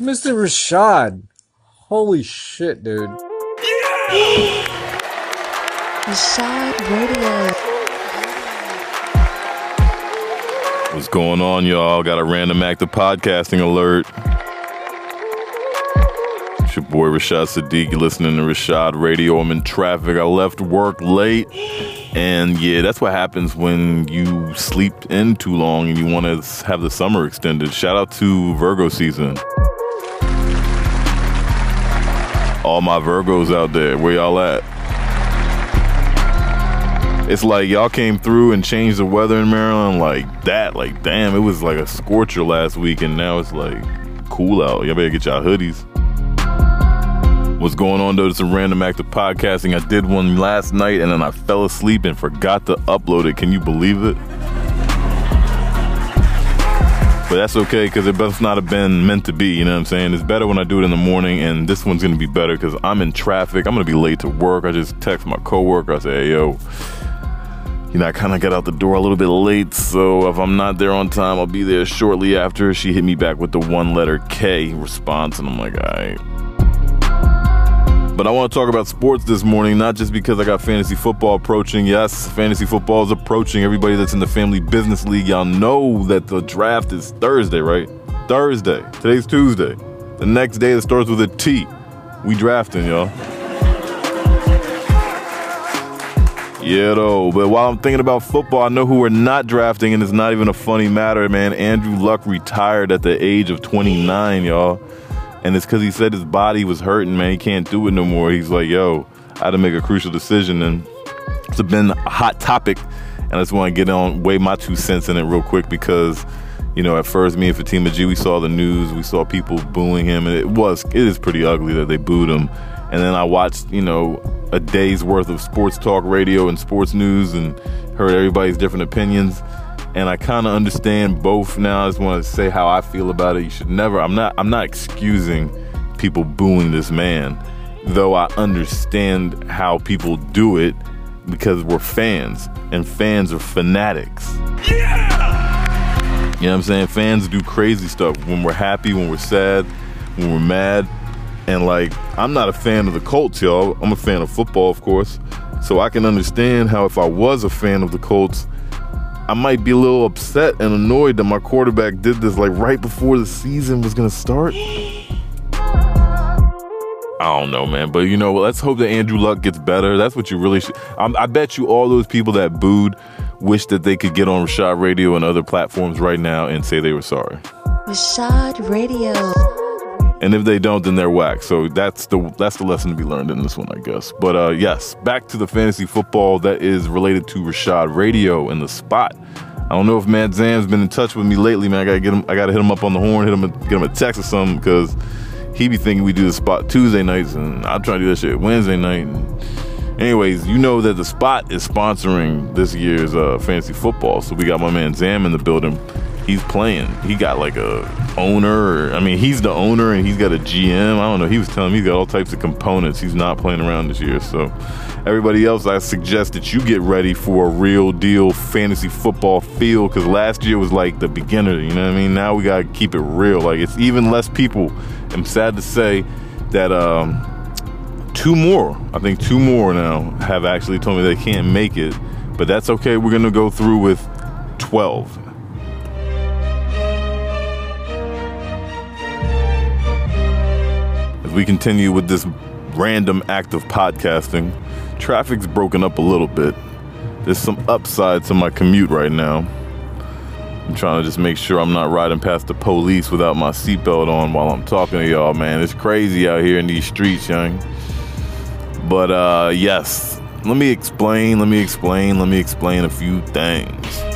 Mr. Reshad. Holy shit, dude. Reshad Radio. What's going on, y'all? Got a random act of podcasting alert. It's your boy Reshad Sadiq. You're listening to Reshad Radio. I'm in traffic. I left work late. And yeah, that's what happens when you sleep in too long and you want to have the summer extended. Shout out to Virgo season. All my Virgos out there, where y'all at? It's like y'all came through and changed the weather in Maryland like that. Like, damn, it was like a scorcher last week, and now it's like cool out. Y'all better get y'all hoodies. What's going on though? It's a random act of podcasting. I did one last night and then I fell asleep and forgot to upload it. Can you believe it? But that's okay because it must not have been meant to be. You know what I'm saying? It's better when I do it in the morning, and this one's gonna be better because I'm in traffic. I'm gonna be late to work. I just text my coworker. I say, "Hey, yo." You know, I kind of got out the door a little bit late, so if I'm not there on time, I'll be there shortly after. She hit me back with the one letter K response, and I'm like, all right. But I want to talk about sports this morning, not just because I got fantasy football approaching. Yes, fantasy football is approaching. Everybody that's in the family business league, y'all know that the draft is Thursday, right? Thursday. Today's Tuesday. The next day that starts with a T. We drafting, y'all. Yeah, though. But while I'm thinking about football, I know who we're not drafting, and it's not even a funny matter, man. Andrew Luck retired at the age of 29, y'all. And it's because he said his body was hurting, man. He can't do it no more. He's like, yo, I had to make a crucial decision. And it's been a hot topic. And I just want to get on, weigh my two cents in it real quick because, you know, at first, me and Fatima G, we saw the news. We saw people booing him. And it was, it is pretty ugly that they booed him. And then I watched, you know, a day's worth of sports talk radio and sports news and heard everybody's different opinions. And I kind of understand both now. I just want to say how I feel about it. You should never, I'm not, I'm not excusing people booing this man, though I understand how people do it because we're fans and fans are fanatics. Yeah! You know what I'm saying? Fans do crazy stuff when we're happy, when we're sad, when we're mad. And like, I'm not a fan of the Colts, y'all. I'm a fan of football, of course. So I can understand how if I was a fan of the Colts, I might be a little upset and annoyed that my quarterback did this like right before the season was gonna start. I don't know, man. But you know, let's hope that Andrew Luck gets better. That's what you really should. I'm, I bet you all those people that booed wish that they could get on Reshad Radio and other platforms right now and say they were sorry. Reshad Radio. And if they don't, then they're whack. So that's the that's the lesson to be learned in this one, I guess. But uh, yes, back to the fantasy football that is related to Reshad Radio and the spot. I don't know if Matt Zam's been in touch with me lately, man. I gotta get him. I gotta hit him up on the horn, hit him, get him a text or something, because he be thinking we do the spot Tuesday nights, and I'm trying to do that shit Wednesday night. And anyways, you know that the spot is sponsoring this year's uh, fantasy football, so we got my man Zam in the building he's playing. He got like a owner. Or, I mean, he's the owner and he's got a GM. I don't know. He was telling me he's got all types of components. He's not playing around this year. So, everybody else, I suggest that you get ready for a real deal fantasy football feel because last year was like the beginner. You know what I mean? Now we got to keep it real. Like, it's even less people. I'm sad to say that, um, two more, I think two more now have actually told me they can't make it, but that's okay. We're going to go through with 12 As we continue with this random act of podcasting, traffic's broken up a little bit. There's some upside to my commute right now. I'm trying to just make sure I'm not riding past the police without my seatbelt on while I'm talking to y'all, man. It's crazy out here in these streets, young. But uh yes, let me explain, let me explain, let me explain a few things.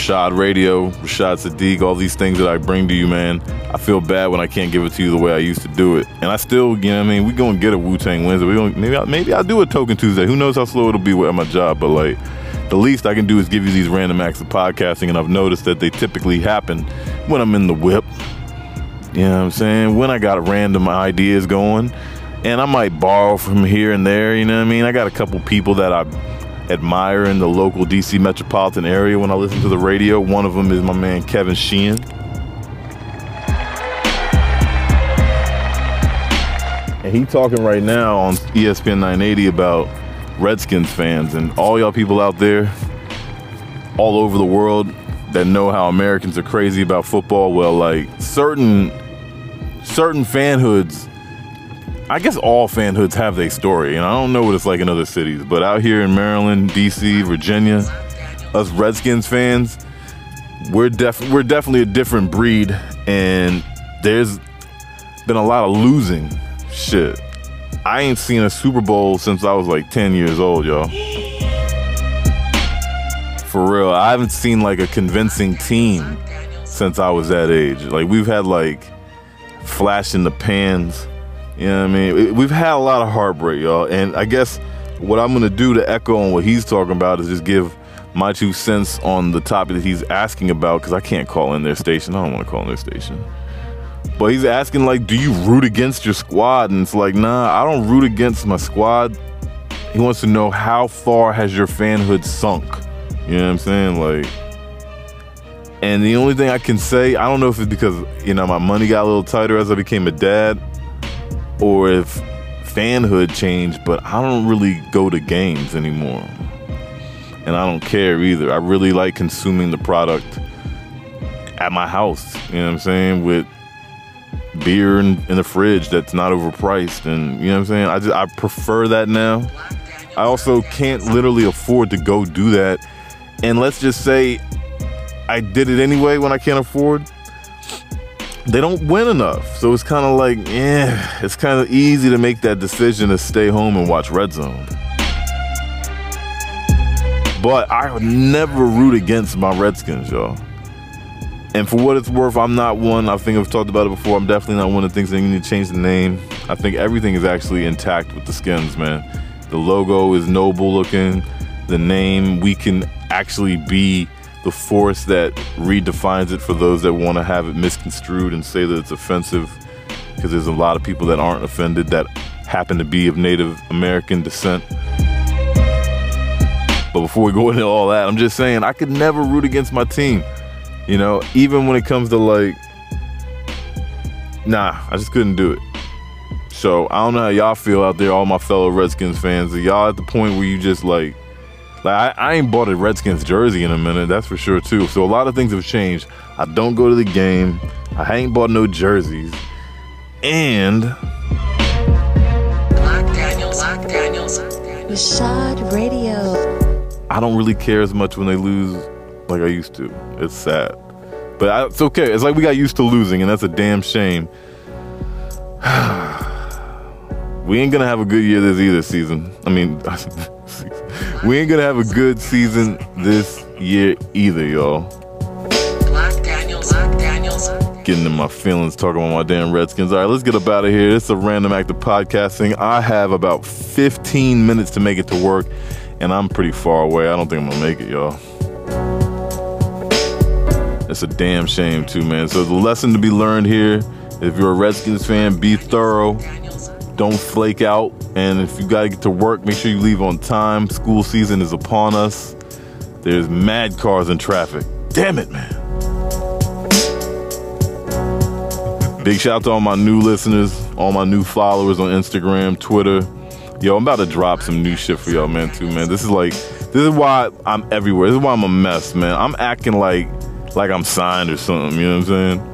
Reshad Radio, Reshad Sadiq, all these things that I bring to you, man. I feel bad when I can't give it to you the way I used to do it. And I still, you know what I mean? we going to get a Wu Tang Wednesday. We gonna, maybe, I, maybe I'll do a Token Tuesday. Who knows how slow it'll be at my job, but like, the least I can do is give you these random acts of podcasting, and I've noticed that they typically happen when I'm in the whip. You know what I'm saying? When I got random ideas going, and I might borrow from here and there, you know what I mean? I got a couple people that I admire in the local DC metropolitan area when I listen to the radio. One of them is my man Kevin Sheehan. And he talking right now on ESPN 980 about Redskins fans and all y'all people out there all over the world that know how Americans are crazy about football. Well, like certain certain fanhoods, I guess all fanhoods have their story, and I don't know what it's like in other cities, but out here in Maryland, DC, Virginia, us Redskins fans, we're def- we're definitely a different breed, and there's been a lot of losing. Shit, I ain't seen a Super Bowl since I was like 10 years old, y'all. For real, I haven't seen like a convincing team since I was that age. Like we've had like flash in the pans. You know what I mean? We- We've had a lot of heartbreak, y'all. And I guess what I'm gonna do to echo on what he's talking about is just give my two cents on the topic that he's asking about because I can't call in their station. I don't want to call in their station. But he's asking like, do you root against your squad? And it's like, nah, I don't root against my squad. He wants to know how far has your fanhood sunk? You know what I'm saying? Like, and the only thing I can say, I don't know if it's because, you know, my money got a little tighter as I became a dad or if fanhood changed, but I don't really go to games anymore. And I don't care either. I really like consuming the product at my house, you know what I'm saying? With beer in, in the fridge that's not overpriced and you know what I'm saying? I just I prefer that now. I also can't literally afford to go do that. And let's just say I did it anyway when I can't afford. They don't win enough. So it's kind of like, yeah, it's kind of easy to make that decision to stay home and watch Red Zone. But I would never root against my Redskins, y'all. And for what it's worth, I'm not one. I think I've talked about it before. I'm definitely not one of the things that need to change the name. I think everything is actually intact with the skins, man. The logo is noble looking. The name, we can actually be the force that redefines it for those that want to have it misconstrued and say that it's offensive. Because there's a lot of people that aren't offended that happen to be of Native American descent. But before we go into all that, I'm just saying I could never root against my team. You know, even when it comes to like, nah, I just couldn't do it. So I don't know how y'all feel out there, all my fellow Redskins fans. Are y'all at the point where you just like, like I, I ain't bought a Redskins jersey in a minute, that's for sure too. So a lot of things have changed. I don't go to the game. I ain't bought no jerseys, and Black Daniels. Black Daniels. Reshad Radio. I don't really care as much when they lose like I used to. It's sad. But I, it's okay. It's like we got used to losing, and that's a damn shame. we ain't gonna have a good year this either season. I mean, we ain't gonna have a good season this year either, y'all. Black Daniels. Black Daniels. Getting in my feelings talking about my damn Redskins. All right, let's get up out of here. This is a random act of podcasting. I have about 15 minutes to make it to work, and I'm pretty far away. I don't think I'm gonna make it, y'all. It's a damn shame too, man. So the lesson to be learned here: if you're a Redskins fan, be thorough. Don't flake out. And if you gotta get to work, make sure you leave on time. School season is upon us. There's mad cars in traffic. Damn it, man. Big shout out to all my new listeners, all my new followers on Instagram, Twitter. Yo, I'm about to drop some new shit for y'all, man, too, man. This is like, this is why I'm everywhere. This is why I'm a mess, man. I'm acting like, like I'm signed or something. You know what I'm saying?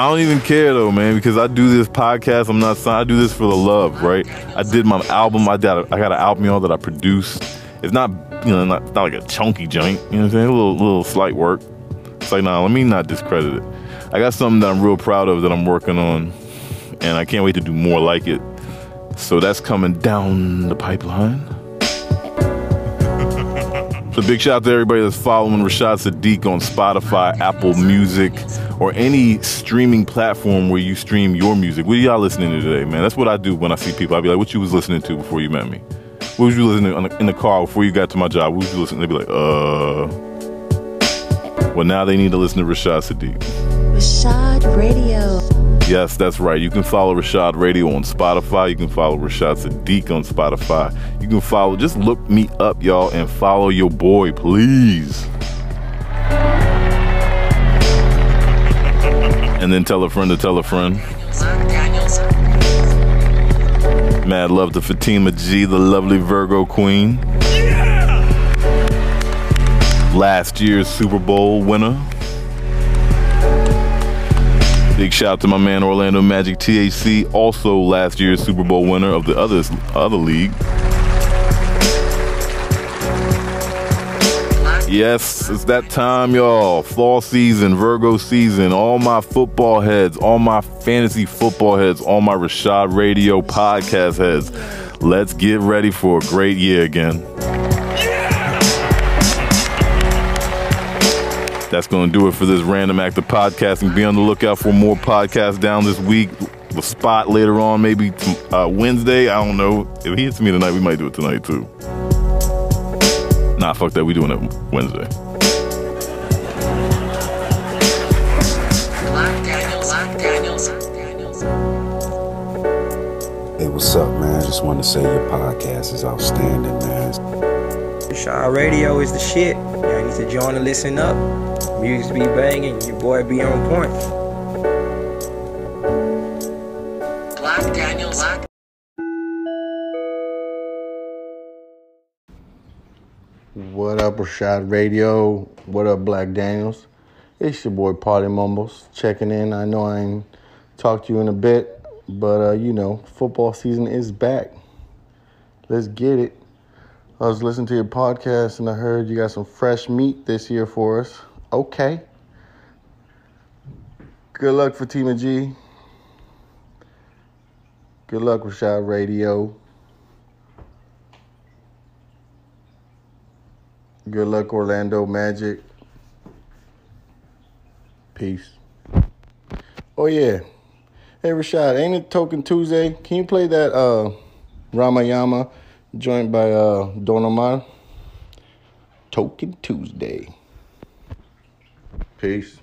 I don't even care though, man, because I do this podcast. I'm not signed. I do this for the love, right? I did my album. I got a, I got an album, y'all, that I produced. It's not, you know, not, not like a chunky joint. You know what I'm saying? A little, little slight work. It's like, nah, let me not discredit it. I got something that I'm real proud of that I'm working on, and I can't wait to do more like it. So that's coming down the pipeline. So big shout out to everybody that's following Reshad Sadiq on Spotify, Apple Music, or any streaming platform where you stream your music. What are y'all listening to today, man? That's what I do when I see people. I'll be like, what you was listening to before you met me? What was you listening to in the car before you got to my job? What was you listening? They'd be like, uh. Well, now they need to listen to Reshad Sadiq. Reshad Radio. Yes, that's right. You can follow Reshad Radio on Spotify. You can follow Reshad Sadiq on Spotify. You can follow, just look me up, y'all, and follow your boy, please. And then tell a friend to tell a friend. Mad love to Fatima G, the lovely Virgo queen. Last year's Super Bowl winner. Big shout out to my man Orlando Magic THC, also last year's Super Bowl winner of the other other league. Yes, it's that time, y'all. Fall season, Virgo season. All my football heads, all my fantasy football heads, all my Reshad Radio podcast heads. Let's get ready for a great year again. That's going to do it for this random act of podcasting. Be on the lookout for more podcasts down this week. The spot later on, maybe uh, Wednesday. I don't know. If he hits me tonight, we might do it tonight too. Nah, fuck that. We doing it Wednesday. Black Daniels. Black Daniels. Daniels. Hey, what's up, man? I Just wanted to say your podcast is outstanding, man. Shaw Radio is the shit. Y'all need to join and listen up. Music be banging, your boy be on point. Reshad Radio? What up, Black Daniels? It's your boy Party Mumbles checking in. I know I ain't talked to you in a bit, but uh, you know, football season is back. Let's get it. I was listening to your podcast and I heard you got some fresh meat this year for us. Okay. Good luck for Team G. Good luck, Reshad Radio. Good luck, Orlando Magic. Peace. Oh yeah. Hey Reshad, ain't it Token Tuesday? Can you play that uh Ramayama joint by uh Don Omar? Token Tuesday. Peace.